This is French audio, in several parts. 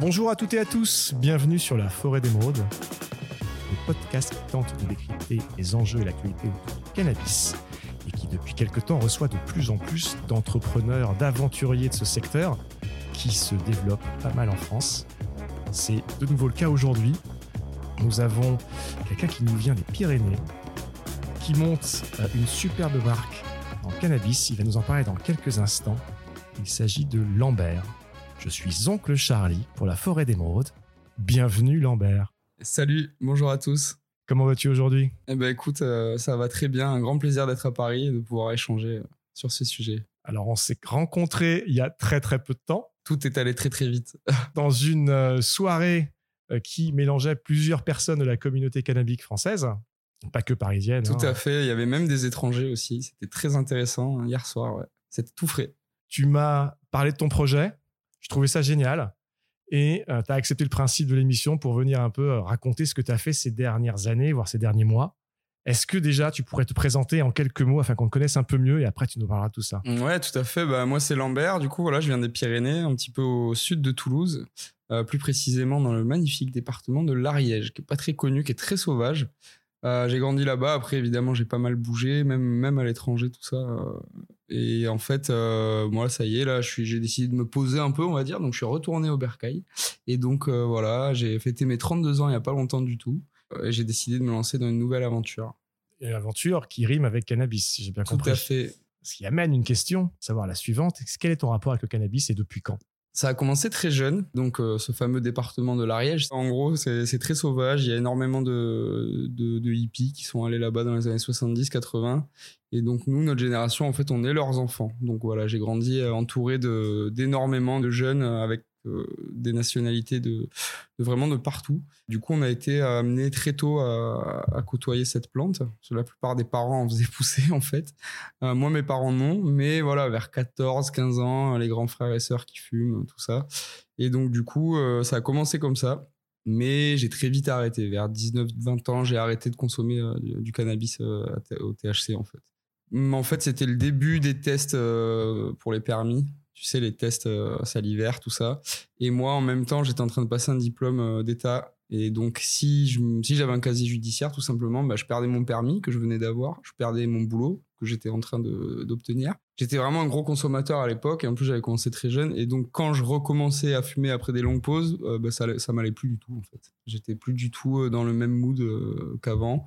Bonjour à toutes et à tous, bienvenue sur la Forêt d'Émeraude, le podcast qui tente de décrypter les enjeux et l'actualité du cannabis et qui depuis quelque temps reçoit de plus en plus d'entrepreneurs, d'aventuriers de ce secteur qui se développe pas mal en France. C'est de nouveau le cas aujourd'hui. Nous avons quelqu'un qui nous vient des Pyrénées, qui monte euh, une superbe marque en cannabis. Il va nous en parler dans quelques instants. Il s'agit de Lambert. Je suis Oncle Charlie pour la Forêt d'Émeraude. Bienvenue Lambert. Salut, bonjour à tous. Comment vas-tu aujourd'hui? Eh ben écoute, euh, ça va très bien. Un grand plaisir d'être à Paris et de pouvoir échanger euh, sur ce sujet. Alors on s'est rencontrés il y a très très peu de temps. Tout est allé très très vite. dans une euh, soirée qui mélangeait plusieurs personnes de la communauté cannabique française, pas que parisienne. Tout hein. à fait. Il y avait même des étrangers aussi. C'était très intéressant hein, hier soir. Ouais. C'était tout frais. Tu m'as parlé de ton projet. Je trouvais ça génial. Et tu as accepté le principe de l'émission pour venir un peu euh, raconter ce que tu as fait ces dernières années, voire ces derniers mois. Est-ce que déjà tu pourrais te présenter en quelques mots afin qu'on te connaisse un peu mieux et après tu nous parleras de tout ça? Ouais, tout à fait. Bah, moi, c'est Lambert. Du coup, voilà, je viens des Pyrénées, un petit peu au sud de Toulouse, euh, plus précisément dans le magnifique département de l'Ariège, qui est pas très connu, qui est très sauvage. Euh, j'ai grandi là-bas. Après, évidemment, j'ai pas mal bougé, même, même à l'étranger, tout ça. Euh, et en fait, euh, moi, ça y est, là, j'ai décidé de me poser un peu, on va dire. Donc, je suis retourné au Bercail. Et donc, euh, voilà, j'ai fêté mes 32 ans il n'y a pas longtemps du tout. Et j'ai décidé de me lancer dans une nouvelle aventure. Une aventure qui rime avec cannabis, si j'ai bien compris. Tout à fait. Ce qui amène une question, savoir la suivante. Quel est ton rapport avec le cannabis et depuis quand? Ça a commencé très jeune, donc euh, ce fameux département de l'Ariège. En gros, c'est très sauvage. Il y a énormément de, de, hippies qui sont allés là-bas dans les années 70-80. Et donc nous, notre génération, en fait, on est leurs enfants. Donc voilà, j'ai grandi euh, entouré d'énormément de, jeunes avec euh, des nationalités de, vraiment de partout. Du coup, on a été amené très tôt à, côtoyer cette plante. La plupart des parents en faisaient pousser, en fait. Euh, moi, mes parents non, mais voilà, vers 14, 15 ans, les grands frères et sœurs qui fument, tout ça. Et donc, du coup, euh, ça a commencé comme ça. Mais j'ai très vite arrêté. Vers 19-20 ans, j'ai arrêté de consommer du, cannabis au THC, en fait. En fait, c'était le début des tests pour les permis tu sais, les tests salivaires, tout ça. Et moi, en même temps, j'étais en train de passer un diplôme d'État. Et donc, si j'avais si un casier judiciaire, tout simplement, bah, je perdais mon permis que je venais d'avoir, je perdais mon boulot que j'étais en train d'obtenir. J'étais vraiment un gros consommateur à l'époque, et en plus, j'avais commencé très jeune. Et donc, quand je recommençais à fumer après des longues pauses, euh, bah, ça, ça m'allait plus du tout, en fait. J'étais plus du tout dans le même mood euh, qu'avant.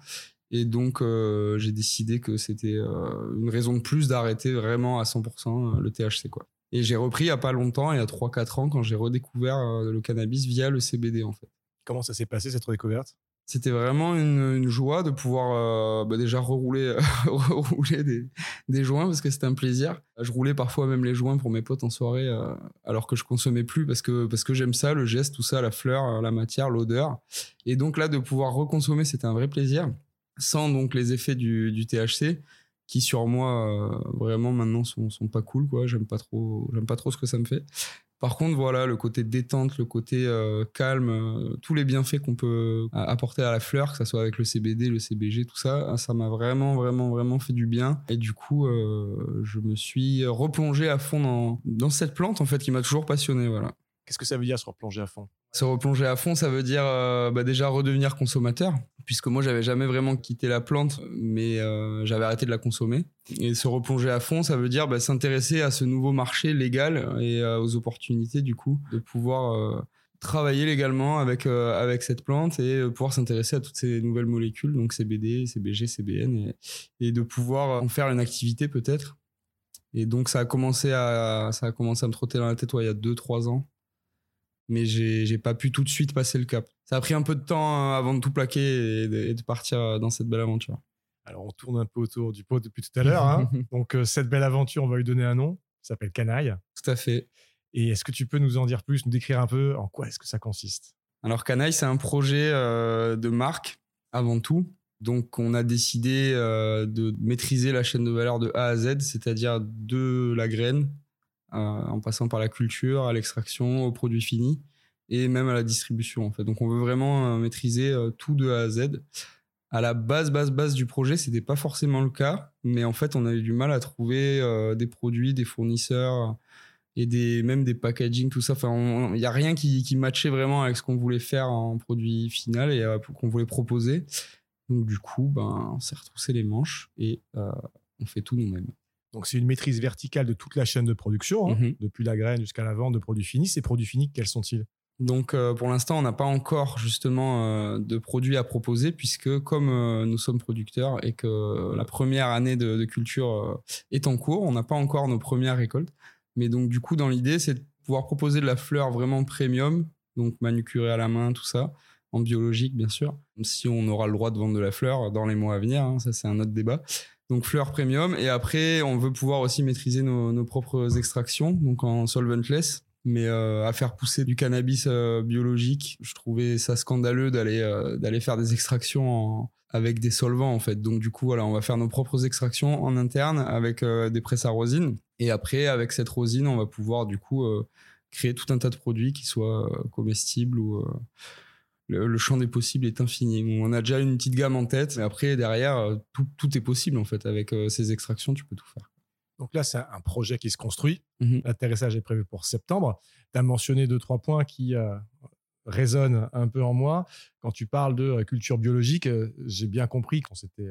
Et donc, euh, j'ai décidé que c'était une raison de plus d'arrêter vraiment à 100% le THC, quoi. Et j'ai repris il n'y a pas longtemps, il y a 3-4 ans, quand j'ai redécouvert le cannabis via le CBD en fait. Comment ça s'est passé cette redécouverte? C'était vraiment une, une, joie de pouvoir euh, bah déjà rerouler, rerouler des, des, joints parce que c'était un plaisir. Je roulais parfois même les joints pour mes potes en soirée euh, alors que je consommais plus parce que, parce que j'aime ça, le geste, tout ça, la fleur, la matière, l'odeur. Et donc là, de pouvoir reconsommer, c'était un vrai plaisir sans donc les effets du, du THC qui sur moi euh, vraiment maintenant sont, sont pas cool quoi. J'aime pas trop j'aime pas trop ce que ça me fait. Par contre voilà le côté détente le côté euh, calme euh, tous les bienfaits qu'on peut apporter à la fleur que ça soit avec le CBD le CBG tout ça ça m'a vraiment vraiment vraiment fait du bien. Et du coup je me suis replongé à fond dans, dans cette plante en fait qui m'a toujours passionné voilà. Qu'est-ce que ça veut dire se replonger à fond? Se replonger à fond, ça veut dire euh, bah déjà redevenir consommateur, puisque moi j'avais jamais vraiment quitté la plante, mais euh, j'avais arrêté de la consommer. Et se replonger à fond, ça veut dire bah, s'intéresser à ce nouveau marché légal et euh, aux opportunités du coup de pouvoir travailler légalement avec avec cette plante et pouvoir s'intéresser à toutes ces nouvelles molécules, donc CBD, CBG, CBN, et, et de pouvoir en faire une activité peut-être. Et donc ça a commencé à ça a commencé à me trotter dans la tête il y a 2-3 ans mais j'ai pas pu tout de suite passer le cap. Ça a pris un peu de temps avant de tout plaquer et de, et de partir dans cette belle aventure. Alors, on tourne un peu autour du pot depuis tout à l'heure. Hein Donc, euh, cette belle aventure, on va lui donner un nom. Ça s'appelle Canaille. Tout à fait. Et est-ce que tu peux nous en dire plus, nous décrire un peu en quoi est-ce que ça consiste? Alors, Canaille, c'est un projet euh, de marque avant tout. Donc, on a décidé euh, de maîtriser la chaîne de valeur de A à Z, c'est-à-dire de la graine euh, en passant par la culture, à l'extraction, au produit fini et même à la distribution en fait. Donc on veut vraiment euh, maîtriser euh, tout de A à Z. À la base, base, base du projet, c'était pas forcément le cas, mais en fait, on a eu du mal à trouver des produits, des fournisseurs et des, même des packaging, tout ça. Enfin, il n'y a rien qui, qui matchait vraiment avec ce qu'on voulait faire en produit final et qu'on voulait proposer. Donc, du coup, ben, on s'est retroussé les manches et on fait tout nous-mêmes. Donc, c'est une maîtrise verticale de toute la chaîne de production, hein, mhm. depuis la graine jusqu'à la vente de produits finis. Ces produits finis, quels sont-ils? Donc euh, pour l'instant, on n'a pas encore justement euh, de produits à proposer puisque comme euh, nous sommes producteurs et que la première année de, culture est en cours, on n'a pas encore nos premières récoltes. Mais donc du coup, dans l'idée, c'est de pouvoir proposer de la fleur vraiment premium, donc manucurée à la main, tout ça, en biologique bien sûr. Si on aura le droit de vendre de la fleur dans les mois à venir, hein, ça c'est un autre débat. Donc fleur premium. Et après on veut pouvoir aussi maîtriser nos, propres extractions, donc en solventless. Mais euh, à faire pousser du cannabis euh, biologique, je trouvais ça scandaleux d'aller euh, d'aller faire des extractions avec des solvants en fait. Donc du coup voilà, on va faire nos propres extractions en interne avec des presses à rosine et après avec cette rosine, on va pouvoir du coup créer tout un tas de produits qui soient comestibles ou le, champ des possibles est infini. On a déjà une petite gamme en tête, mais après derrière tout, tout est possible en fait avec ces extractions, tu peux tout faire. Donc là, c'est un projet qui se construit. Mhm. L'atterrissage est prévu pour septembre. Tu as mentionné deux, trois points qui euh, résonnent un peu en moi. Quand tu parles de euh, culture biologique, euh, j'ai bien compris qu'on s'était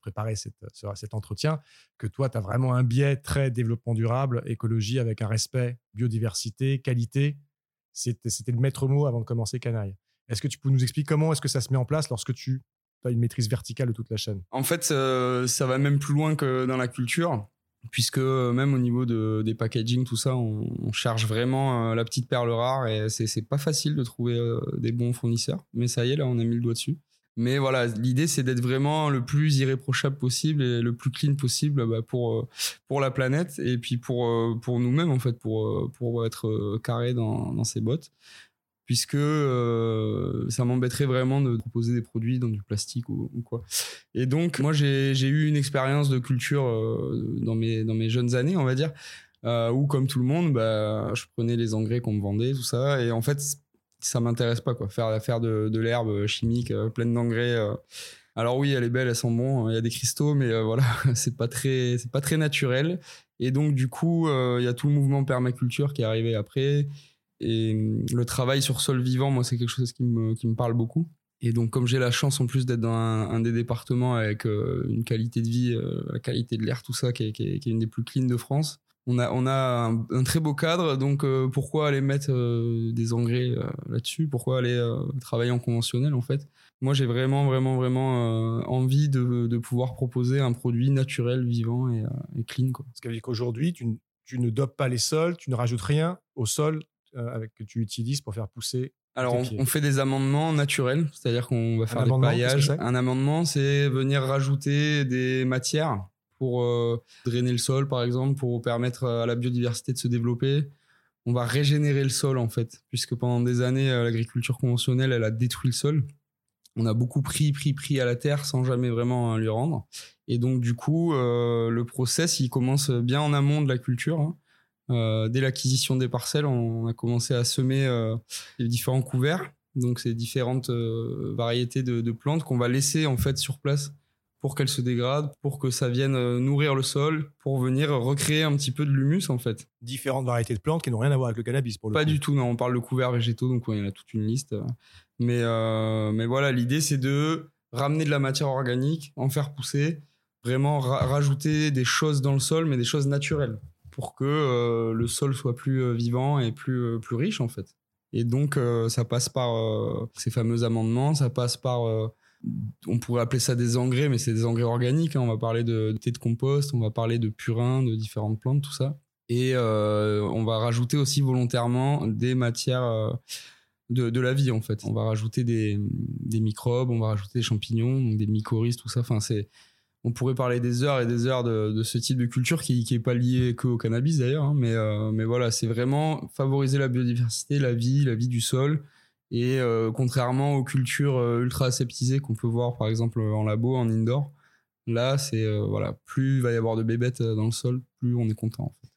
préparé cette, cet entretien, que toi, tu as vraiment un biais très développement durable, écologie avec un respect, biodiversité, qualité. C'était le maître mot avant de commencer Canaille. Est-ce que tu peux nous expliquer comment est-ce que ça se met en place lorsque tu as une maîtrise verticale de toute la chaîne? En fait, ça va même plus loin que dans la culture puisque euh, même au niveau de, des packaging, tout ça, on, on cherche vraiment euh, la petite perle rare et c'est pas facile de trouver euh, des bons fournisseurs. Mais ça y est, là, on a mis le doigt dessus. Mais voilà, l'idée c'est d'être vraiment le plus irréprochable possible et le plus clean possible bah, pour pour la planète et puis pour pour nous-mêmes en fait pour pour être carré dans dans ces bottes puisque euh, ça m'embêterait vraiment de proposer des produits dans du plastique ou, quoi. Et donc, moi, j'ai eu une expérience de culture euh, dans, mes, dans mes jeunes années, on va dire, euh, où, comme tout le monde, bah, je prenais les engrais qu'on me vendait, tout ça, et en fait, ça m'intéresse pas, quoi. Faire, faire de, de l'herbe chimique pleine d'engrais. alors oui, elle est belle, elle sent bon, il y a des cristaux, mais voilà, c'est pas très, c'est pas très naturel. Et donc, du coup, il y a tout le mouvement permaculture qui est arrivé après et hum, le travail sur sol vivant, moi, c'est quelque chose qui me, parle beaucoup. Et donc, comme j'ai la chance en plus d'être dans un, des départements avec euh, une qualité de vie, euh, la qualité de l'air, tout ça, qui est, une des plus clean de France, on a, un, très beau cadre. Donc, euh, pourquoi aller mettre des engrais là-dessus? Pourquoi aller travailler en conventionnel, en fait? Moi, j'ai vraiment, vraiment, vraiment envie de, pouvoir proposer un produit naturel, vivant et, clean. Quoi. Ce qui veut dire qu'aujourd'hui, tu, ne dopes pas les sols, tu ne rajoutes rien au sol avec, que tu utilises pour faire pousser alors, on, fait des amendements naturels, c'est-à-dire qu'on va faire des paillages. Un amendement, c'est venir rajouter des matières pour euh, drainer le sol, par exemple, pour permettre à la biodiversité de se développer. On va régénérer le sol, en fait, puisque pendant des années, euh, l'agriculture conventionnelle, elle a détruit le sol. On a beaucoup pris, pris, pris à la terre sans jamais vraiment lui rendre. Et donc, du coup, le process, il commence bien en amont de la culture. Hein. Euh, dès l'acquisition des parcelles, on a commencé à semer euh, les différents couverts, donc ces différentes euh, variétés de, plantes qu'on va laisser en fait sur place pour qu'elles se dégradent, pour que ça vienne nourrir le sol, pour venir recréer un petit peu de l'humus en fait. Différentes variétés de plantes qui n'ont rien à voir avec le cannabis pour le Pas du tout, non. On parle de couverts végétaux, donc il y en a toute une liste. Mais mais voilà, l'idée c'est de ramener de la matière organique, en faire pousser, vraiment rajouter des choses dans le sol, mais des choses naturelles pour que euh, le sol soit plus euh, vivant et plus, euh, plus riche en fait. Et donc ça passe par ces fameux amendements, ça passe par on pourrait appeler ça des engrais, mais c'est des engrais organiques. Hein. On va parler de, thé de compost, on va parler de purin, de différentes plantes, tout ça. Et on va rajouter aussi volontairement des matières de, la vie, en fait. On va rajouter des, des microbes, on va rajouter des champignons, des mycorhizes, tout ça. Enfin, c'est on pourrait parler des heures et des heures de, ce type de culture qui n'est pas lié qu'au cannabis d'ailleurs, hein, mais, euh, mais voilà, c'est vraiment favoriser la biodiversité, la vie, la vie du sol. Et euh, contrairement aux cultures euh, ultra aseptisées qu'on peut voir par exemple en labo, en indoor, là, c'est voilà, plus il va y avoir de bébêtes dans le sol, plus on est content. En fait.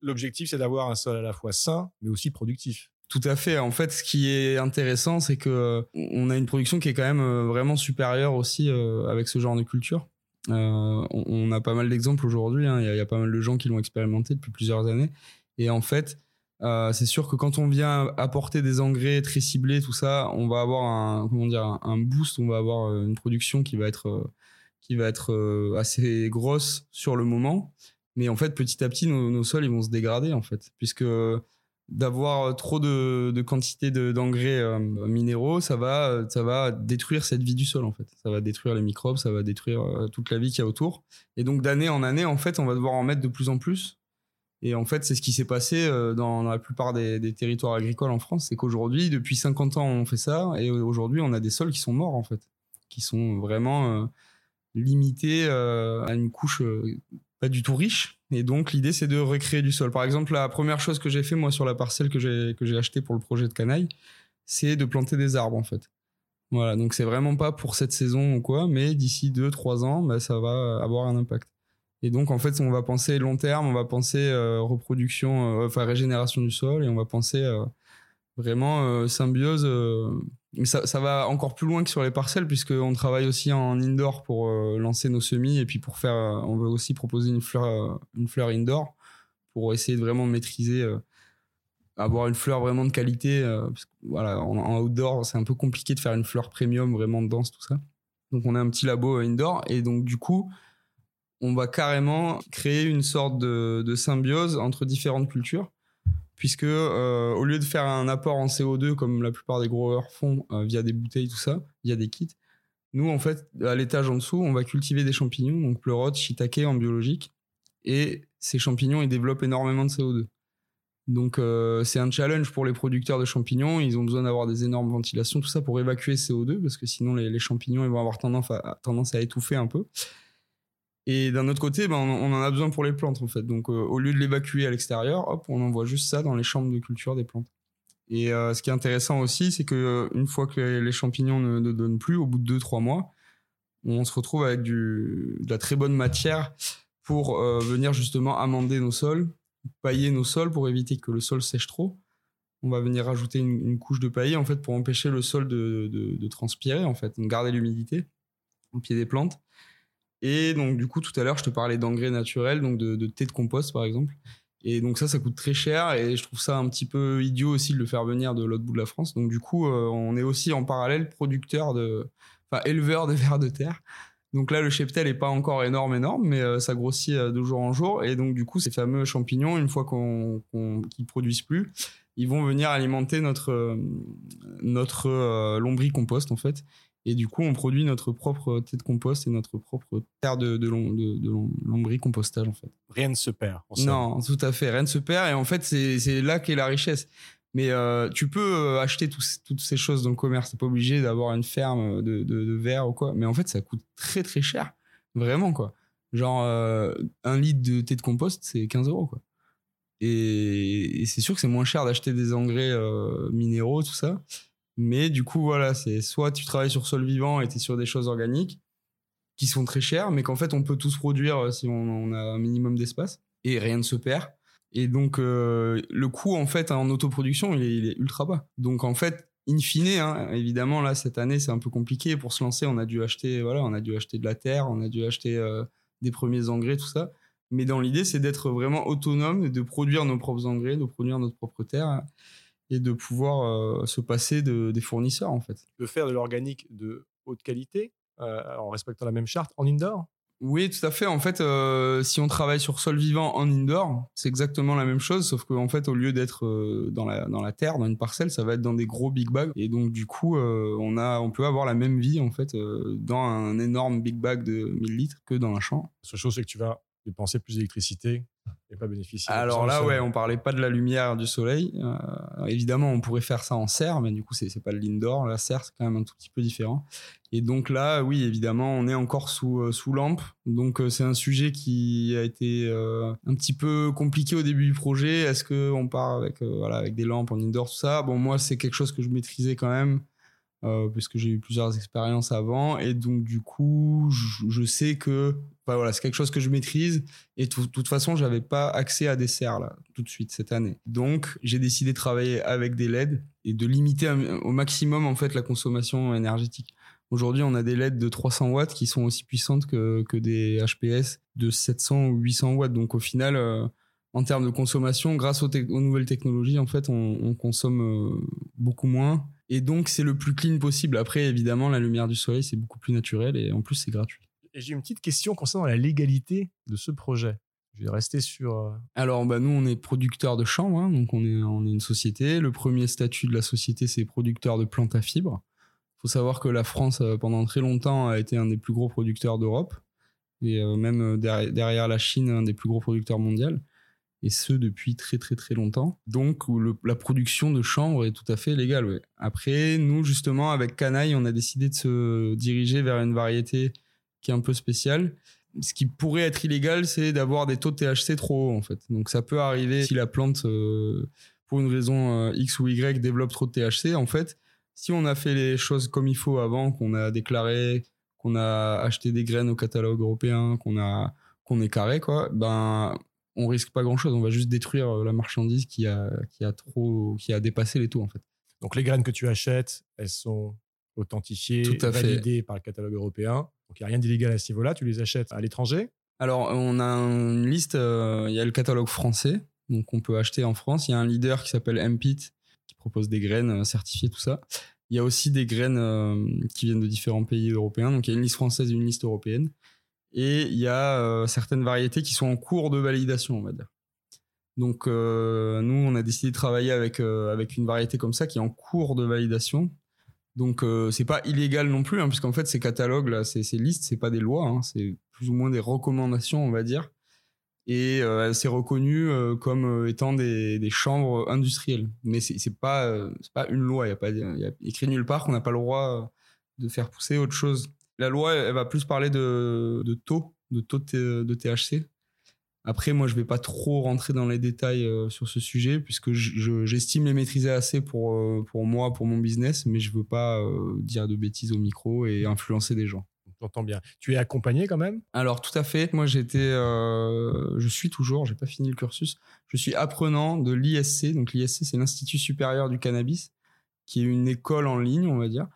L'objectif, c'est d'avoir un sol à la fois sain, mais aussi productif. Tout à fait. En fait, ce qui est intéressant, c'est que on a une production qui est quand même vraiment supérieure aussi avec ce genre de culture. Euh, on, a pas mal d'exemples aujourd'hui. Hein. Il y, a pas mal de gens qui l'ont expérimenté depuis plusieurs années. Et en fait, euh, c'est sûr que quand on vient apporter des engrais très ciblés, tout ça, on va avoir un, comment dire, un boost, on va avoir euh, une production qui va être, qui va être assez grosse sur le moment. Mais en fait, petit à petit, nos, sols, ils vont se dégrader, en fait, puisque d'avoir trop de, de quantité d'engrais minéraux, ça va, ça va détruire cette vie du sol, en fait. Ça va détruire les microbes, ça va détruire toute la vie qu'il y a autour. Et donc, d'année en année, en fait, on va devoir en mettre de plus en plus et en fait, c'est ce qui s'est passé euh, dans la plupart des, territoires agricoles en France, c'est qu'aujourd'hui, depuis 50 ans, on fait ça, et aujourd'hui, on a des sols qui sont morts, en fait, qui sont vraiment euh, limités euh, à une couche pas du tout riche. Et donc, l'idée, c'est de recréer du sol. Par exemple, la première chose que j'ai fait, moi, sur la parcelle que j'ai, que j'ai achetée pour le projet de canaille, c'est de planter des arbres, en fait. Voilà, donc c'est vraiment pas pour cette saison ou quoi, mais d'ici 2-3 ans, bah, ça va avoir un impact. Et donc, en fait, on va penser long terme, on va penser euh, reproduction, euh, enfin régénération du sol, et on va penser euh, vraiment symbiose. mais ça, va encore plus loin que sur les parcelles, puisqu'on travaille aussi en indoor pour lancer nos semis, et puis pour faire, on veut aussi proposer une fleur, une fleur indoor pour essayer de vraiment maîtriser, avoir une fleur vraiment de qualité. voilà, en outdoor, c'est un peu compliqué de faire une fleur premium vraiment dense, tout ça. Donc, on a un petit labo indoor, et donc du coup on va carrément créer une sorte de, symbiose entre différentes cultures, puisque euh, au lieu de faire un apport en CO2 comme la plupart des growers font euh, via des bouteilles, tout ça, via des kits, nous en fait, à l'étage en dessous, on va cultiver des champignons, donc pleurote, shiitake en biologique, et ces champignons, ils développent énormément de CO2. Donc euh, c'est un challenge pour les producteurs de champignons. Ils ont besoin d'avoir des énormes ventilations, tout ça pour évacuer CO2, parce que sinon les, champignons ils vont avoir tendance tendance à étouffer un peu. Et d'un autre côté, ben, on, en a besoin pour les plantes en fait. Donc euh, au lieu de l'évacuer à l'extérieur, hop, on envoie juste ça dans les chambres de culture des plantes. Et euh, ce qui est intéressant aussi, c'est que euh, une fois que les, champignons ne, donnent plus, au bout de 2-3 mois, on se retrouve avec du, de la très bonne matière pour venir justement amender nos sols, pailler nos sols pour éviter que le sol sèche trop. On va venir rajouter une, couche de paillis en fait pour empêcher le sol de, de, de transpirer en fait, donc garder l'humidité au pied des plantes. Et donc, du coup, tout à l'heure, je te parlais d'engrais naturels, donc de, thé de compost, par exemple. Et donc, ça, ça coûte très cher. Et je trouve ça un petit peu idiot aussi de le faire venir de l'autre bout de la France. Donc, du coup, euh, on est aussi en parallèle producteur de. Enfin, éleveur de vers de terre. Donc là, le cheptel est pas encore énorme, énorme, mais euh, ça grossit euh, de jour en jour. Et donc, du coup, ces fameux champignons, une fois qu'on qu produisent plus, ils vont venir alimenter notre, notre lombricompost, en fait. Et du coup, on produit notre propre thé de compost et notre propre terre de, de, de, compostage en fait. Rien ne se perd. Non, tout à fait. Rien ne se perd. Et en fait, c'est là qu'est la richesse. Mais euh, tu peux euh, acheter toutes ces choses dans le commerce. T'es pas obligé d'avoir une ferme de, de, verre ou quoi. Mais en fait, ça coûte très très cher. Vraiment quoi. Genre, euh, un litre de thé de compost, c'est 15 euros quoi. Et, et c'est sûr que c'est moins cher d'acheter des engrais minéraux, tout ça. Mais du coup, voilà, c'est soit tu travailles sur sol vivant et tu es sur des choses organiques qui sont très chères, mais qu'en fait, on peut tous produire euh, si on, a un minimum d'espace et rien ne se perd. Et donc, euh, le coût, en fait, en autoproduction, il est, ultra bas. Donc, en fait, in fine, hein, évidemment, là, cette année, c'est un peu compliqué. Pour se lancer, on a dû acheter, voilà, on a dû acheter de la terre, on a dû acheter euh, des premiers engrais, tout ça. Mais dans l'idée, c'est d'être vraiment autonome, de produire nos propres engrais, de produire notre propre terre et de pouvoir euh, se passer de, des fournisseurs en fait. De faire de l'organique de haute qualité euh, en respectant la même charte en indoor? Oui, tout à fait. En fait, euh, si on travaille sur sol vivant en indoor, c'est exactement la même chose, sauf qu'en fait, au lieu d'être dans, la, dans la terre, dans une parcelle, ça va être dans des gros big bags. Et donc, du coup, on, a, on peut avoir la même vie, en fait, dans un énorme big bag de 1000 litres que dans un champ. La seule chose, c'est que tu vas dépenser plus d'électricité et pas bénéficier. Alors là, ouais, on parlait pas de la lumière du soleil. Euh, évidemment, on pourrait faire ça en serre, mais du coup, c'est pas le l'indoor. La serre, c'est quand même un tout petit peu différent. Et donc là, oui, évidemment, on est encore sous, euh, sous lampe. Donc euh, c'est un sujet qui a été un petit peu compliqué au début du projet. Est-ce qu'on part avec, voilà, avec des lampes en indoor, tout ça? Bon, moi, c'est quelque chose que je maîtrisais quand même. Puisque j'ai eu plusieurs expériences avant et donc du coup je sais que voilà, c'est quelque chose que je maîtrise. Et de toute façon, j'avais pas accès à des serres là, tout de suite cette année. Donc, j'ai décidé de travailler avec des LED et de limiter au maximum en fait la consommation énergétique. Aujourd'hui, on a des LED de 300 watts qui sont aussi puissantes que, que des HPS de 700 ou 800 watts. Donc, au final, euh, en termes de consommation, grâce aux, nouvelles technologies, en fait, on, consomme euh, beaucoup moins. Et donc, c'est le plus clean possible. Après, évidemment, la lumière du soleil, c'est beaucoup plus naturel et en plus, c'est gratuit. Et j'ai une petite question concernant la légalité de ce projet. Je vais rester sur. Euh, Alors, bah, nous, on est producteur de chanvre, hein, donc on est, on est une société. Le premier statut de la société, c'est producteur de plantes à fibres. Il faut savoir que la France, euh, pendant très longtemps, a été un des plus gros producteurs d'Europe et même derrière la Chine, un des plus gros producteurs mondiaux et ce depuis très très très longtemps. Donc la production de chanvre est tout à fait légale. Après, nous justement avec Canaille, on a décidé de se diriger vers une variété qui est un peu spéciale. Ce qui pourrait être illégal, c'est d'avoir des taux de THC trop hauts en fait. Donc ça peut arriver si la plante, euh, pour une raison euh, X ou Y, développe trop de THC. En fait, si on a fait les choses comme il faut avant, qu'on a déclaré, qu'on a acheté des graines au catalogue européen, qu'on a qu'on est carré quoi, ben on risque pas grand chose. On va juste détruire euh, la marchandise qui a, qui a trop, qui a dépassé les taux en fait. Donc les graines que tu achètes, elles sont authentifiées, Tout validées par le catalogue européen. Donc il n'y a rien d'illégal à ce niveau-là. Tu les achètes à l'étranger? Alors on a une liste. Euh, il y a le catalogue français, donc on peut acheter en France. Il y a un leader qui s'appelle MPIT qui propose des graines euh, certifiées, tout ça. Il y a aussi des graines qui viennent de différents pays européens. Donc il y a une liste française et une liste européenne. Et il y a euh, certaines variétés qui sont en cours de validation, on va dire. Donc euh, nous, on a décidé de travailler avec, euh, avec une variété comme ça qui est en cours de validation. Donc c'est pas illégal non plus, hein, puisqu'en fait ces catalogues là, ces, ces listes, c'est pas des lois, hein, c'est plus ou moins des recommandations, on va dire. Et c'est reconnu comme étant des, chambres industrielles. Mais c'est pas pas une loi, il y a pas écrit nulle part qu'on n'a pas le droit de faire pousser autre chose la loi, elle va plus parler de, taux, de taux de, THC. Après, moi, je vais pas trop rentrer dans les détails euh, sur ce sujet, puisque j'estime les maîtriser assez pour, euh, pour moi, pour mon business, mais je veux pas euh, dire de bêtises au micro et influencer des gens. J'entends bien. Tu es accompagné quand même? Alors, tout à fait. Moi, j'étais, je suis toujours, j'ai pas fini le cursus, je suis apprenant de l'ISC. Donc, l'ISC, c'est l'Institut supérieur du cannabis, qui est une école en ligne, on va dire,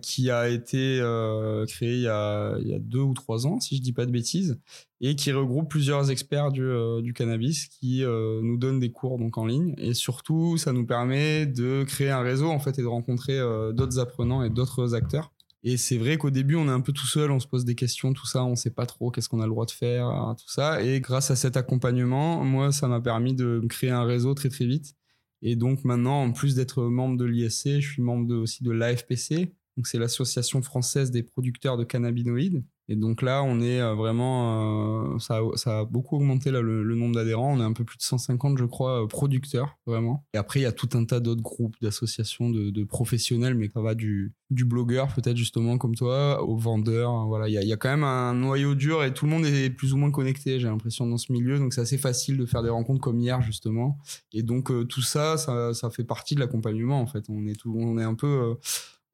qui a été euh, créé il y a, deux ou trois ans, si je dis pas de bêtises, et qui regroupe plusieurs experts du, euh, cannabis qui nous donnent des cours donc en ligne. Et surtout, ça nous permet de créer un réseau en fait et de rencontrer d'autres apprenants et d'autres acteurs. Et c'est vrai qu'au début, on est un peu tout seul, on se pose des questions, tout ça, on sait pas trop qu'est-ce qu'on a le droit de faire, tout ça. Et grâce à cet accompagnement, moi, ça m'a permis de créer un réseau très très vite. Et donc maintenant, en plus d'être membre de l'ISC, je suis membre aussi de l'AFPC, donc c'est l'association française des producteurs de cannabinoïdes. Et donc là, on est euh, vraiment, euh, ça, a, beaucoup augmenté là, le, nombre d'adhérents. On est un peu plus de 150, je crois, euh, producteurs vraiment. Et après, il y a tout un tas d'autres groupes, d'associations, de, professionnels, mais ça va du, du blogueur peut-être justement comme toi, au vendeur. Hein, voilà, il y, a, il y, a, quand même un noyau dur et tout le monde est plus ou moins connecté. J'ai l'impression dans ce milieu, donc c'est assez facile de faire des rencontres comme hier justement. Et donc tout ça, ça, ça, fait partie de l'accompagnement en fait. On est tout, on est un peu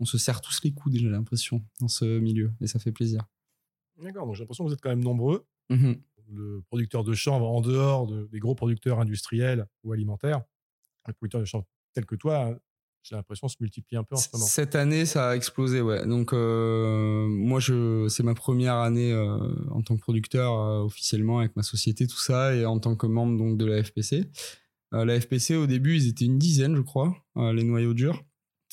on se serre tous les coudes, j'ai l'impression, dans ce milieu, et ça fait plaisir. D'accord, donc j'ai l'impression que vous êtes quand même nombreux. Mmh le producteur de chanvre, en dehors des gros producteurs industriels ou alimentaires, les producteurs de chanvre tels que toi, j'ai l'impression se multiplie un peu en ce moment. Cette année, ça a explosé, ouais. Donc euh, moi, je, c'est ma première année euh, en tant que producteur euh, officiellement avec ma société, tout ça, et en tant que membre donc de la FPC. la FPC, au début, ils étaient une dizaine, je crois, les noyaux durs.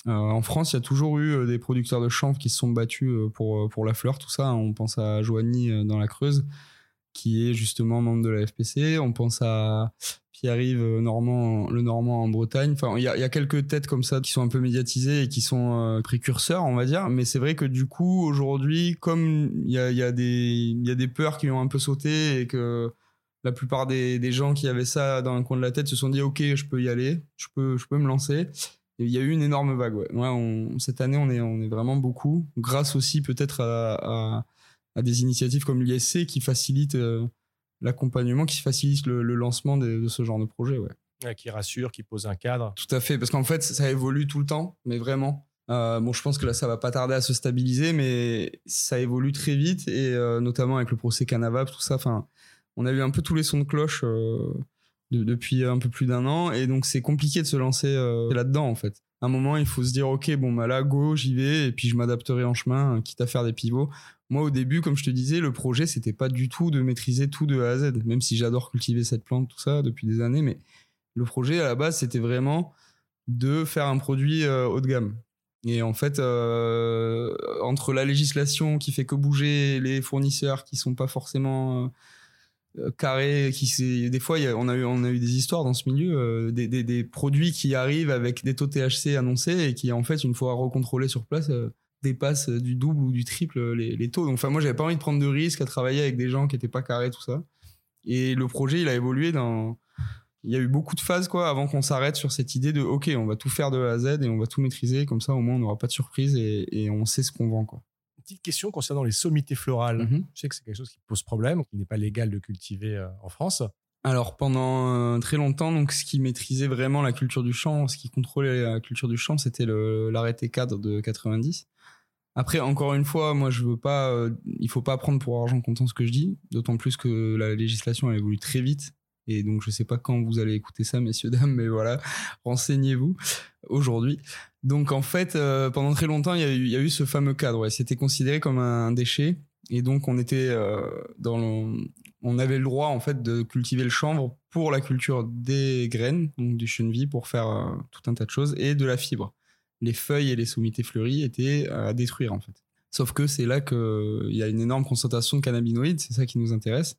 Euh, en France, il y a toujours eu euh, des producteurs de chanvre qui se sont battus euh, pour, pour la fleur, tout ça. On pense à Joigny dans la Creuse, qui est justement membre de la FPC. On pense à Pierre-Yves Normand, le Normand en Bretagne. Enfin, il y a, quelques têtes comme ça qui sont un peu médiatisées et qui sont précurseurs, on va dire. Mais c'est vrai que du coup, aujourd'hui, comme il y a, y, a y a, des peurs qui ont un peu sauté et que la plupart des, des, gens qui avaient ça dans un coin de la tête se sont dit, OK, je peux y aller, je peux, je peux me lancer il y a eu une énorme vague. Ouais. on, cette année, on est, on est vraiment beaucoup, grâce aussi peut-être à, à, des initiatives comme l'ISC qui facilitent euh, l'accompagnement, qui facilitent le, lancement de, ce genre de projet. Ouais. qui rassure, qui pose un cadre. Tout à fait, parce qu'en fait, ça évolue tout le temps, mais vraiment. Euh, bon, je pense que là, ça va pas tarder à se stabiliser, mais ça évolue très vite, et euh, notamment avec le procès Canavap, tout ça. Enfin, on a eu un peu tous les sons de cloche depuis un peu plus d'un an et donc c'est compliqué de se lancer euh, là-dedans en fait. À un moment, il faut se dire, ok, bon, bah là, go, j'y vais, et puis je m'adapterai en chemin, quitte à faire des pivots. Moi, au début, comme je te disais, le projet, c'était pas du tout de maîtriser tout de A à Z, même si j'adore cultiver cette plante, tout ça, depuis des années, mais le projet, à la base, c'était vraiment de faire un produit euh, haut de gamme. Et en fait, euh, entre la législation qui fait que bouger, les fournisseurs qui sont pas forcément euh, carrés, qui des fois on a eu on a eu des histoires dans ce milieu, des, des, produits qui arrivent avec des taux THC annoncés et qui en fait une fois recontrôlés sur place dépassent du double ou du triple les, les taux. Donc enfin moi j'avais pas envie de prendre de risques à travailler avec des gens qui étaient pas carrés tout ça. Et le projet il a évolué dans il y a eu beaucoup de phases quoi avant qu'on s'arrête sur cette idée de ok on va tout faire de A à Z et on va tout maîtriser comme ça au moins on n'aura pas de surprise et, on sait ce qu'on vend quoi. Petite question concernant les sommités florales. Mm-hmm. Je sais que c'est quelque chose qui pose problème, qui n'est pas légal de cultiver euh, en France. Alors pendant euh, très longtemps, donc ce qui maîtrisait vraiment la culture du champ, ce qui contrôlait la culture du champ, c'était l'arrêté cadre de 90. Après, encore une fois, moi je veux pas, euh, il faut pas prendre pour argent comptant ce que je dis, d'autant plus que la législation a évolué très vite et donc, je sais pas quand vous allez écouter ça, messieurs, dames, mais voilà, renseignez-vous aujourd'hui. Donc, en fait, euh, pendant très longtemps, il y, a eu, ce fameux cadre. C'était considéré comme un déchet. Et donc, on était euh, dans on avait le droit, en fait, de cultiver le chanvre pour la culture des graines, donc du cheneville, pour faire euh, tout un tas de choses, et de la fibre. Les feuilles et les sommités fleuries étaient à détruire, en fait. Sauf que c'est là qu'il y a une énorme concentration de cannabinoïdes, c'est ça qui nous intéresse.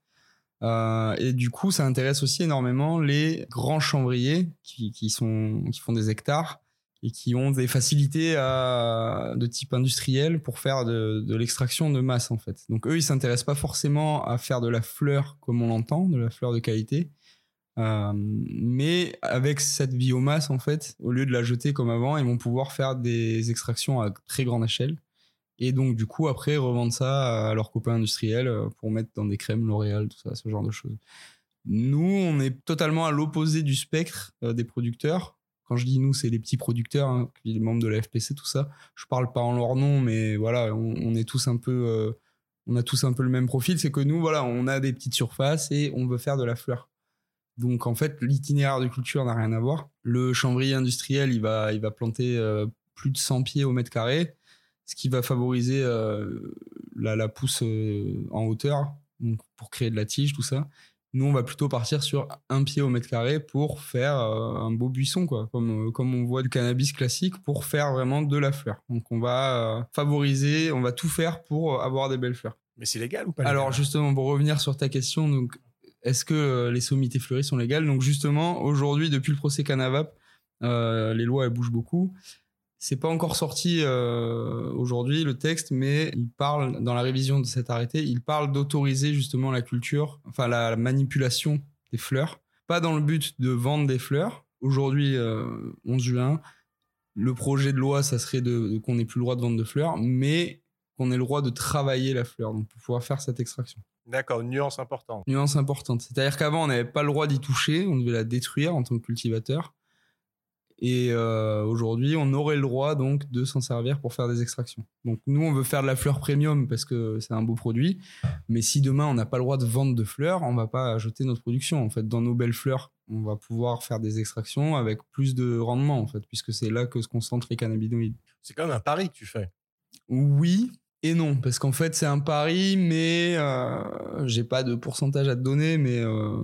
Euh, et du coup, ça intéresse aussi énormément les grands chanvriers qui, qui, sont, qui font des hectares et qui ont des facilités à, de type industriel pour faire de, de l'extraction de masse en fait. Donc eux, ils s'intéressent pas forcément à faire de la fleur comme on l'entend, de la fleur de qualité, euh, mais avec cette biomasse en fait, au lieu de la jeter comme avant, ils vont pouvoir faire des extractions à très grande échelle et donc, du coup, après, revendre ça à leurs copains industriels euh, pour mettre dans des crèmes L'Oréal, tout ça, ce genre de choses. Nous, on est totalement à l'opposé du spectre euh, des producteurs. Quand je dis nous, c'est les petits producteurs, hein, les membres de la FPC, tout ça. Je parle pas en leur nom, mais voilà, on, est tous un peu, euh, on a tous un peu le même profil. C'est que nous, voilà, on a des petites surfaces et on veut faire de la fleur. Donc en fait, l'itinéraire de culture n'a rien à voir. Le chambrier industriel, il va, il va planter plus de 100 pieds au mètre carré ce qui va favoriser euh, la, pousse euh, en hauteur pour créer de la tige, tout ça. Nous, on va plutôt partir sur un pied au mètre carré pour faire euh, un beau buisson, quoi, comme, comme on voit du cannabis classique, pour faire vraiment de la fleur. Donc, on va favoriser, on va tout faire pour avoir des belles fleurs. Mais c'est légal ou pas Alors, justement, pour revenir sur ta question, donc, est-ce que les sommités fleuries sont légales? Donc, justement, aujourd'hui, depuis le procès Canavap, les lois elles bougent beaucoup. C'est pas encore sorti euh, aujourd'hui le texte, mais il parle dans la révision de cet arrêté, il parle d'autoriser justement la culture, enfin la, manipulation des fleurs, pas dans le but de vendre des fleurs. Aujourd'hui, 11 euh, juin, le projet de loi, ça serait de, qu'on n'ait plus le droit de vendre de fleurs, mais qu'on ait le droit de travailler la fleur, donc pour pouvoir faire cette extraction. D'accord, une nuance importante. Nuance importante. C'est-à-dire qu'avant, on n'avait pas le droit d'y toucher, on devait la détruire en tant que cultivateur. Et euh, aujourd'hui, on aurait le droit donc de s'en servir pour faire des extractions. Donc nous, on veut faire de la fleur premium parce que c'est un beau produit. Mais si demain on n'a pas le droit de vendre de fleurs, on va pas jeter notre production. En fait, dans nos belles fleurs, on va pouvoir faire des extractions avec plus de rendement en fait, puisque c'est là que se concentrent les cannabinoïdes. C'est quand même un pari que tu fais. Oui, et non, parce qu'en fait c'est un pari, mais euh, j'ai pas de pourcentage à te donner, mais euh,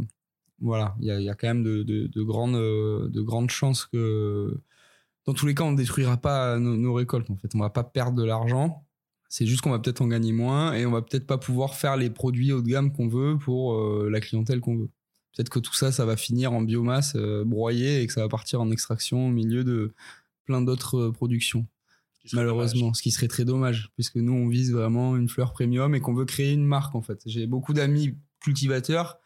voilà, il y a, quand même de, grandes, de grandes chances que, dans tous les cas, on ne détruira pas nos, récoltes. En fait, on va pas perdre de l'argent. C'est juste qu'on va peut-être en gagner moins et on va peut-être pas pouvoir faire les produits haut de gamme qu'on veut pour euh, la clientèle qu'on veut. Peut-être que tout ça, ça va finir en biomasse euh, broyée et que ça va partir en extraction au milieu de plein d'autres euh, productions. Malheureusement, ce qui serait très dommage, puisque nous, on vise vraiment une fleur premium et qu'on veut créer une marque, en fait. J'ai beaucoup d'amis cultivateurs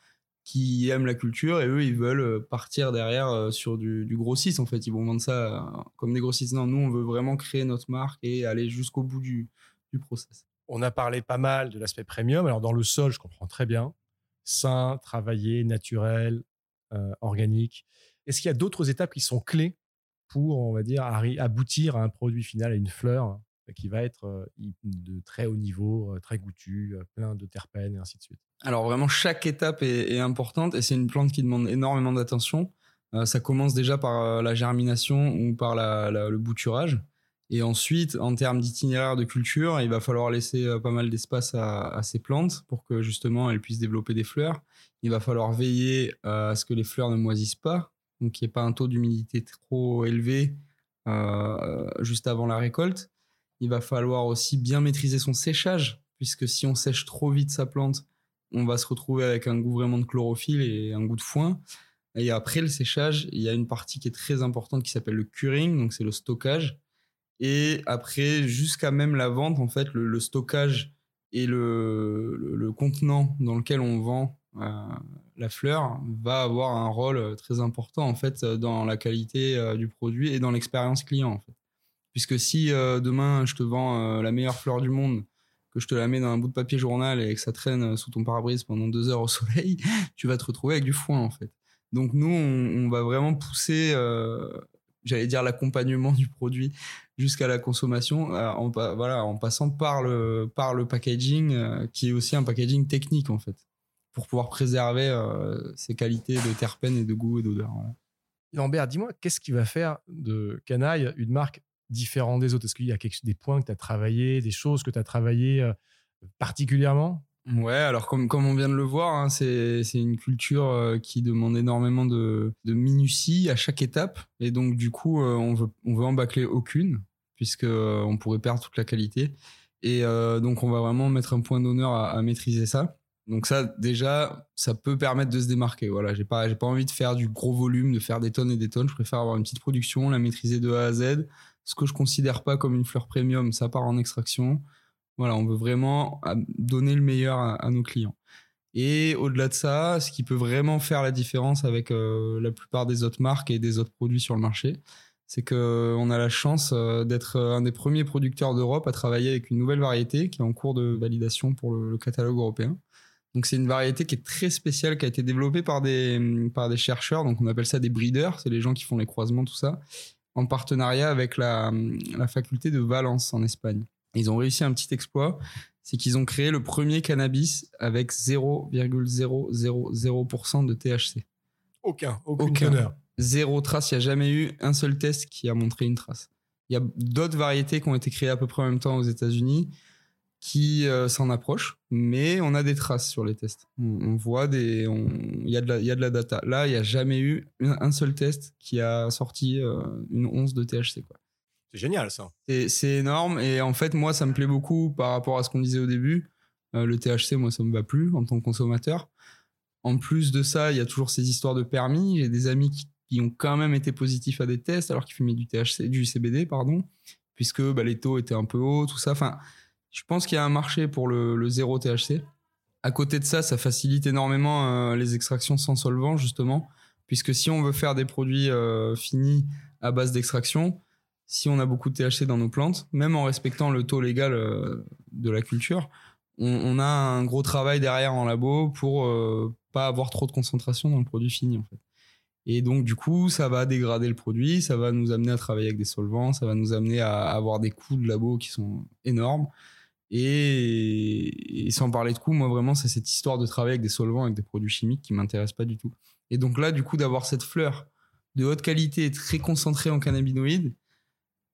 qui aiment la culture et eux ils veulent euh, partir derrière euh, sur du, du grossiste en fait. Ils vont vendre ça euh, comme des grossistes. Non nous on veut vraiment créer notre marque et aller jusqu'au bout du, du process. On a parlé pas mal de l'aspect premium. Alors dans le sol je comprends très bien. Sain travaillé naturel organique. Est-ce qu'il y a d'autres étapes qui sont clés pour on va dire aboutir à un produit final à une fleur? Qui va être de très haut niveau, très goûtu, plein de terpènes et ainsi de suite. Alors vraiment, chaque étape est, importante et c'est une plante qui demande énormément d'attention. ça commence déjà par la germination ou par le bouturage. Et ensuite, en termes d'itinéraire de culture, il va falloir laisser pas mal d'espace à, ces plantes pour que justement elles puissent développer des fleurs. Il va falloir veiller à ce que les fleurs ne moisissent pas, donc qu'il n'y ait pas un taux d'humidité trop élevé juste avant la récolte. Il va falloir aussi bien maîtriser son séchage, puisque si on sèche trop vite sa plante, on va se retrouver avec un goût vraiment de chlorophylle et un goût de foin. Et après le séchage, il y a une partie qui est très importante qui s'appelle le curing, donc c'est le stockage. Et après, jusqu'à même la vente, en fait, le, stockage et le, contenant dans lequel on vend euh, la fleur va avoir un rôle très important en fait dans la qualité euh, du produit et dans l'expérience client. Puisque si euh, demain je te vends la meilleure fleur du monde que je te la mets dans un bout de papier journal et que ça traîne sous ton pare-brise pendant deux heures au soleil, tu vas te retrouver avec du foin en fait. Donc nous, on, va vraiment pousser, euh, j'allais dire l'accompagnement du produit jusqu'à la consommation, euh, en, voilà, en passant par le, packaging, euh, qui est aussi un packaging technique en fait, pour pouvoir préserver ses qualités de terpènes et de goût et d'odeur. Lambert, dis-moi, qu'est-ce qui va faire de Canaille une marque différent des autres? Est-ce qu'il y a des points que tu as travaillé, des choses que tu as travaillé euh, particulièrement? Ouais, alors comme, comme on vient de le voir, hein, c'est une culture euh, qui demande énormément de, de, minutie à chaque étape. Et donc, du coup, euh, on veut, on veut en bâcler aucune, puisqu'on on pourrait perdre toute la qualité. Et donc, on va vraiment mettre un point d'honneur à, à, maîtriser ça. Donc ça, déjà, ça peut permettre de se démarquer. Voilà, j'ai pas, j'ai pas envie de faire du gros volume, de faire des tonnes et des tonnes. Je préfère avoir une petite production, la maîtriser de A à Z, ce que je considère pas comme une fleur premium, ça part en extraction. Voilà, on veut vraiment euh, donner le meilleur à, nos clients. Et au-delà de ça, ce qui peut vraiment faire la différence avec euh, la plupart des autres marques et des autres produits sur le marché, c'est qu'on euh, a la chance d'être un des premiers producteurs d'Europe à travailler avec une nouvelle variété qui est en cours de validation pour le, catalogue européen. Donc c'est une variété qui est très spéciale, qui a été développée par des, par des chercheurs, donc on appelle ça des breeders, c'est les gens qui font les croisements, tout ça, en partenariat avec la, faculté de Valence en Espagne. Ils ont réussi un petit exploit, c'est qu'ils ont créé le premier cannabis avec 0,000% de THC. Aucun, aucun. Zéro trace, il n'y a jamais eu un seul test qui a montré une trace. Il y a d'autres variétés qui ont été créées à peu près en même temps aux États-Unis qui euh, s'en approche, mais on a des traces sur les tests. On, voit des, il y, a de la, y a de la data. Là, il n'y a jamais eu un, seul test qui a sorti euh, une once de THC. C'est génial ça. C'est énorme et en fait, moi, ça me plaît beaucoup par rapport à ce qu'on disait au début. Euh, le THC, moi, ça me va plus en tant que consommateur. En plus de ça, il y a toujours ces histoires de permis. J'ai des amis qui, ont quand même été positifs à des tests alors qu'ils fumaient du THC, du CBD, pardon, puisque bah, les taux étaient un peu hauts, tout ça. Enfin, je pense qu'il y a un marché pour le, zéro THC. À côté de ça, ça facilite énormément euh, les extractions sans solvant, justement, puisque si on veut faire des produits euh, finis à base d'extraction, si on a beaucoup de THC dans nos plantes, même en respectant le taux légal euh, de la culture, on, a un gros travail derrière en labo pour pas avoir trop de concentration dans le produit fini, en fait. Et donc, du coup, ça va dégrader le produit, ça va nous amener à travailler avec des solvants, ça va nous amener à avoir des coûts de labo qui sont énormes. Et, sans parler de coût, moi vraiment, c'est cette histoire de travailler avec des solvants, avec des produits chimiques qui m'intéresse pas du tout. Et donc là, du coup, d'avoir cette fleur de haute qualité, très concentrée en cannabinoïdes,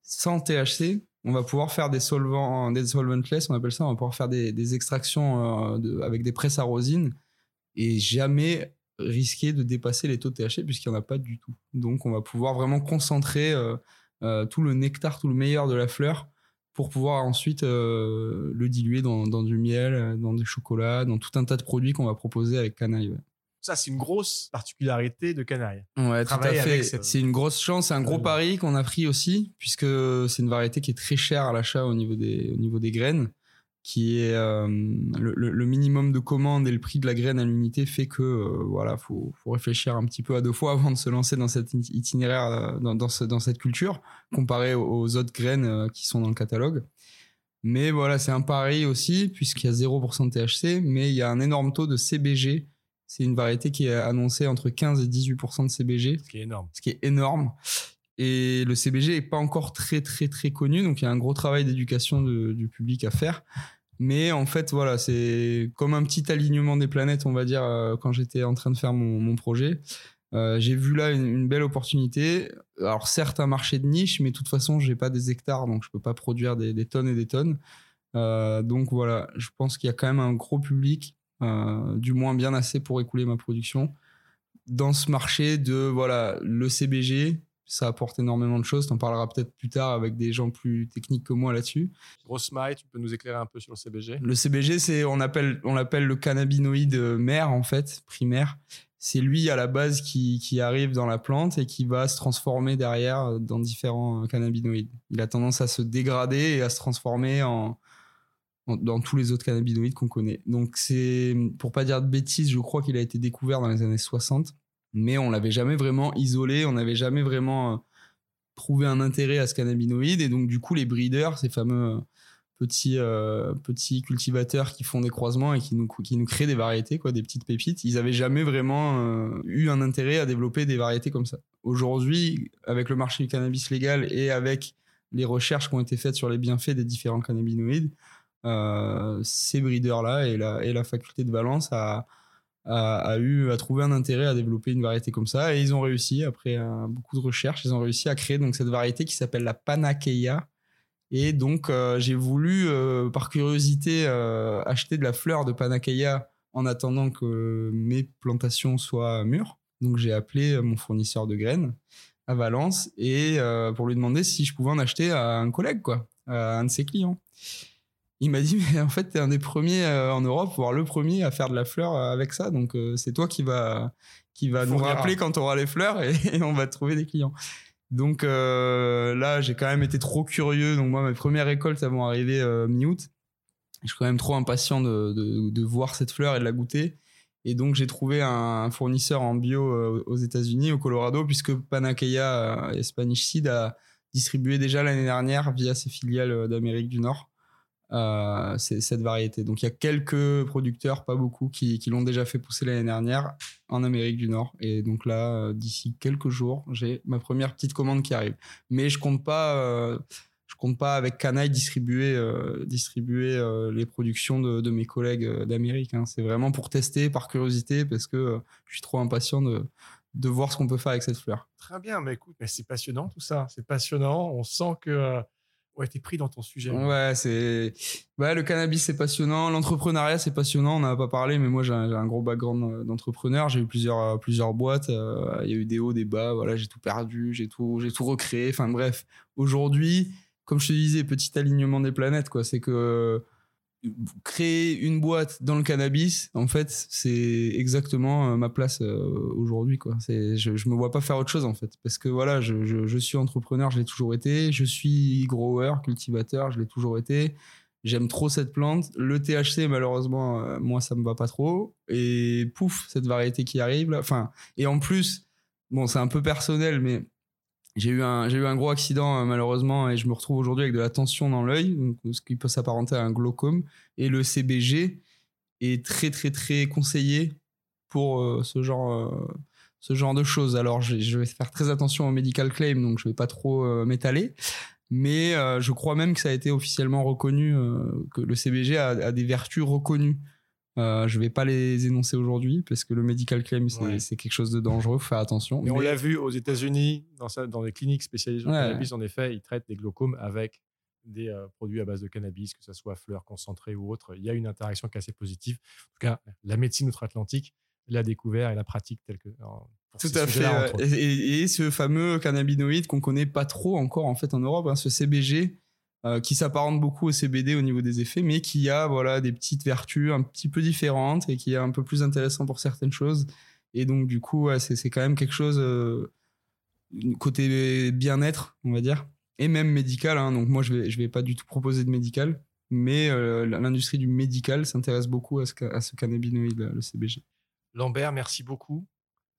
sans THC, on va pouvoir faire des solvants, des solventless, on appelle ça, on va pouvoir faire des, extractions euh, avec des presses à rosine et jamais risquer de dépasser les taux de THC puisqu'il n'y en a pas du tout. Donc on va pouvoir vraiment concentrer euh, euh, tout le nectar, tout le meilleur de la fleur pour pouvoir ensuite euh, le diluer dans, du miel, euh, dans des chocolats, dans tout un tas de produits qu'on va proposer avec Canaille. Ça, c'est une grosse particularité de Canaille. Ouais, tout à fait. C'est une grosse chance, c'est un gros pari qu'on a pris aussi, puisque c'est une variété qui est très chère à l'achat au niveau des, au niveau des graines qui est euh, le, minimum de commandes et le prix de la graine à l'unité fait que euh, voilà faut, faut, réfléchir un petit peu à deux fois avant de se lancer dans cet itinéraire euh, dans, dans, dans cette culture comparé aux autres graines qui sont dans le catalogue. Mais voilà c'est un pari aussi puisqu'il y a 0% de THC mais il y a un énorme taux de CBG c'est une variété qui est annoncée entre 15 et 18% de CBG ce qui est énorme. Ce qui est énorme et le CBG est pas encore très très très connu, donc il y a un gros travail d'éducation du public à faire. Mais en fait, voilà, c'est comme un petit alignement des planètes, on va dire, euh, quand j'étais en train de faire mon, projet. Euh, j'ai vu là une, belle opportunité. Alors certes un marché de niche, mais de toute façon j'ai pas des hectares, donc je peux pas produire des, tonnes et des tonnes. Euh, donc voilà, je pense qu'il y a quand même un gros public, du moins bien assez pour écouler ma production. Dans ce marché de voilà le CBG, ça apporte énormément de choses. Tu en parleras peut-être plus tard avec des gens plus techniques que moi là-dessus. Grosse maille, tu peux nous éclairer un peu sur le CBG Le CBG, c'est on appelle on l'appelle le cannabinoïde mère en fait, primaire c'est lui à la base qui, qui, arrive dans la plante et qui va se transformer derrière dans différents cannabinoïdes. Il a tendance à se dégrader et à se transformer en, dans tous les autres cannabinoïdes qu'on connaît. Donc c'est, pour pas dire de bêtises, je crois qu'il a été découvert dans les années 60, mais on l'avait jamais vraiment isolé, on n'avait jamais vraiment euh, trouvé un intérêt à ce cannabinoïde et donc du coup les breeders, ces fameux petits, euh, petits cultivateurs qui font des croisements et qui nous, qui nous créent des variétés, quoi, des petites pépites. Ils n'avaient jamais vraiment euh, eu un intérêt à développer des variétés comme ça. Aujourd'hui, avec le marché du cannabis légal et avec les recherches qui ont été faites sur les bienfaits des différents cannabinoïdes, euh, ces breeders-là et la, et la faculté de Valence a, a, eu à trouver un intérêt à développer une variété comme ça et ils ont réussi après beaucoup de recherches ils ont réussi à créer donc cette variété qui s'appelle la Panakeia et donc, euh, j'ai voulu, euh, par curiosité, euh, acheter de la fleur de Panacea en attendant que mes plantations soient mûres. Donc, j'ai appelé mon fournisseur de graines à Valence et pour lui demander si je pouvais en acheter à un collègue, quoi, à un de ses clients. Il m'a dit, mais en fait, tu es un des premiers en Europe, voire le premier à faire de la fleur avec ça. Donc, c'est toi qui va, qui va nous rappeler quand tu auras les fleurs et, et on va te trouver des clients. Donc euh, là, j'ai quand même été trop curieux. Donc moi, mes premières récoltes elles vont arriver euh, mi-août. Je suis quand même trop impatient de, de, de, voir cette fleur et de la goûter. Et donc j'ai trouvé un, fournisseur en bio euh, aux États-Unis, au Colorado, puisque Panacea et Spanish Seed a distribué déjà l'année dernière via ses filiales d'Amérique du Nord euh, cette variété. Donc il y a quelques producteurs, pas beaucoup, qui, l'ont déjà fait pousser l'année dernière en Amérique du Nord. Et donc là, euh, d'ici quelques jours, j'ai ma première petite commande qui arrive. Mais je compte pas, euh, je compte pas avec Canaille distribuer, distribuer les productions de, de, mes collègues d'Amérique. Hein. C'est vraiment pour tester par curiosité parce que je suis trop impatient de, de voir ce qu'on peut faire avec cette fleur. Très bien, mais écoute, mais c'est passionnant tout ça. C'est passionnant. On sent que Ouais, t'es pris dans ton sujet. Ouais, c'est. Le cannabis, c'est passionnant. L'entrepreneuriat, c'est passionnant. On n'en a pas parlé, mais moi, j'ai un, gros background euh, d'entrepreneur. J'ai eu plusieurs, euh, plusieurs boîtes. Euh, il y a eu des hauts, des bas. Voilà, j'ai tout perdu. J'ai tout, j'ai tout recréé. Enfin, bref. Aujourd'hui, comme je te disais, petit alignement des planètes, quoi. C'est que créer une boîte dans le cannabis, en fait, c'est exactement euh, ma place euh, aujourd'hui. Quoi. C'est, je, je me vois pas faire autre chose en fait, parce que voilà, je, je, suis entrepreneur, je l'ai toujours été. Je suis grower, cultivateur, je l'ai toujours été. J'aime trop cette plante. Le THC, malheureusement, euh, moi, ça me va pas trop. Et pouf, cette variété qui arrive. Enfin, et en plus, bon, c'est un peu personnel, mais j'ai eu un j'ai eu un gros accident euh, malheureusement et je me retrouve aujourd'hui avec de la tension dans l'œil ce qui peut s'apparenter à un glaucome. Et le CBG est très très très conseillé pour euh, ce genre euh, ce genre de choses. Alors je, vais faire très attention au medical claim donc je vais pas trop m'étaler. Mais je crois même que ça a été officiellement reconnu que le CBG a des vertus reconnues euh, je vais pas les énoncer aujourd'hui parce que le medical claim c'est quelque chose de dangereux, faut faire attention. Mais, on l'a vu aux États-Unis dans, dans les cliniques spécialisées en cannabis, en effet, ils traitent des glaucomes avec des euh, produits à base de cannabis, que ce soit fleurs concentrées ou autre. Il y a une interaction qui est assez positive. En tout cas, la médecine outre-Atlantique l'a découvert et la pratique telle que. Tout à fait. Et, et, ce fameux cannabinoïde qu'on connaît pas trop encore en fait en Europe, hein, ce CBG, euh, qui s'apparente beaucoup au CBD au niveau des effets, mais qui a voilà des petites vertus un petit peu différentes et qui est un peu plus intéressant pour certaines choses. Et donc du coup, c'est quand même quelque chose euh, côté bien-être, on va dire, et même médical. Hein. donc moi, je vais je vais pas du tout proposer de médical, mais euh, l'industrie du médical s'intéresse beaucoup à ce, à ce cannabinoïde, le CBG. Lambert, merci beaucoup.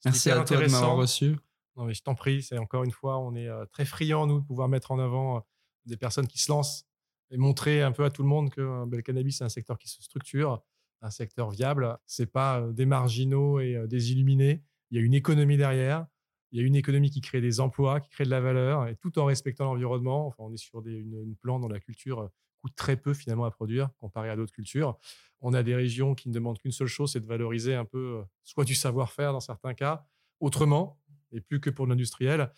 Merci à toi de m'avoir reçu. Non, mais je t'en prie, c'est encore une fois, on est très friands, nous, de pouvoir mettre en avant des personnes qui se lancent et montrer un peu à tout le monde que euh, ben, le cannabis, c'est un secteur qui se structure, un secteur viable. C'est pas euh, des marginaux et euh, des illuminés. Il y a une économie derrière. Il y a une économie qui crée des emplois, qui crée de la valeur, et tout en respectant l'environnement. On est sur des, une, plante dont la culture coûte très peu finalement à produire comparé à d'autres cultures. On a des régions qui ne demandent qu'une seule chose, c'est de valoriser un peu soit du savoir-faire dans certains cas, autrement et plus que pour l'industriel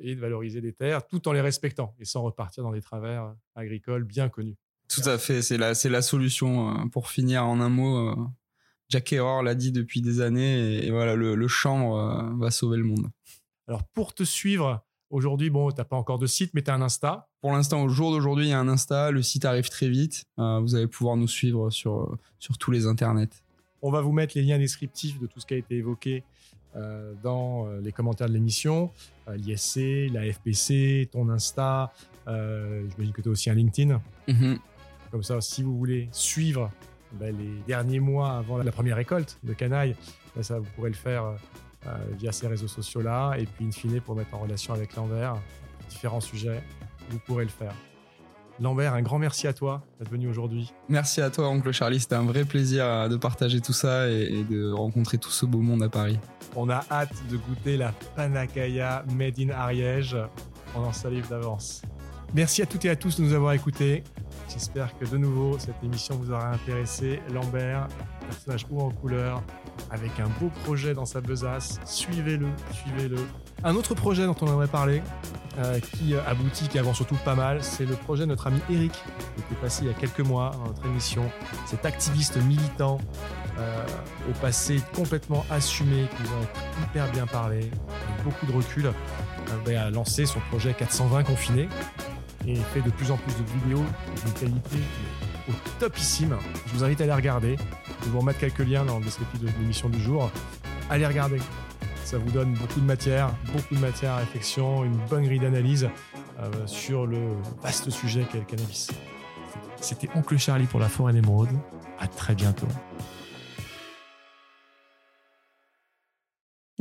et de valoriser des terres tout en les respectant et sans repartir dans des travers agricoles bien connus. Tout à fait, c'est la, c'est la solution. Pour finir en un mot, Jack Error l'a dit depuis des années et, voilà, le, le chanvre va sauver le monde. Alors pour te suivre, Aujourd'hui, bon, tu n'as pas encore de site, mais tu as un Insta. Pour l'instant, au jour d'aujourd'hui, il y a un Insta. Le site arrive très vite. Euh, vous allez pouvoir nous suivre sur, sur tous les internets. On va vous mettre les liens descriptifs de tout ce qui a été évoqué euh, dans euh, les commentaires de l'émission. L'ISC, la FPC, ton Insta. J'imagine que tu as aussi un LinkedIn. Mm-hmm. Comme ça, si vous voulez suivre ben, les derniers mois avant la première récolte de canaille, ben, ça, vous pourrez le faire euh, via ces réseaux sociaux-là. Et puis, in fine, pour mettre en relation avec Lambert, différents sujets, vous pourrez le faire. Lambert, un grand merci à toi d'être venu aujourd'hui. Merci à toi, oncle Charlie. C'était un vrai plaisir de partager tout ça et, de rencontrer tout ce beau monde à Paris. On a hâte de goûter la panacaya made in Ariège. On en salive d'avance. Merci à toutes et à tous de nous avoir écoutés. J'espère que de nouveau cette émission vous aura intéressé. Lambert, personnage haut en couleur, avec un beau projet dans sa besace. Suivez-le, suivez-le. Un autre projet dont on aimerait parler, euh, qui aboutit, qui avance surtout pas mal, c'est le projet de notre ami Eric, qui était passé il y a quelques mois dans notre émission. Cet activiste militant, euh, au passé complètement assumé, qui nous a hyper bien parlé, avec beaucoup de recul, euh, ben, a lancé son projet 420 confiné et fait de plus en plus de vidéos d'une qualité au topissime. Je vous invite à aller regarder. Je vais vous remettre quelques liens dans le descriptif de l'émission du jour. Allez regarder. Ça vous donne beaucoup de matière, beaucoup de matière à réflexion, une bonne grille d'analyse euh, sur le vaste sujet qu'est le cannabis. C'était Oncle Charlie pour la forêt d'émeraude. À très bientôt.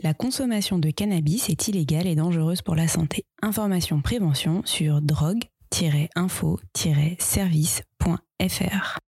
La consommation de cannabis est illégale et dangereuse pour la santé. Information prévention sur drogue-info-service.fr.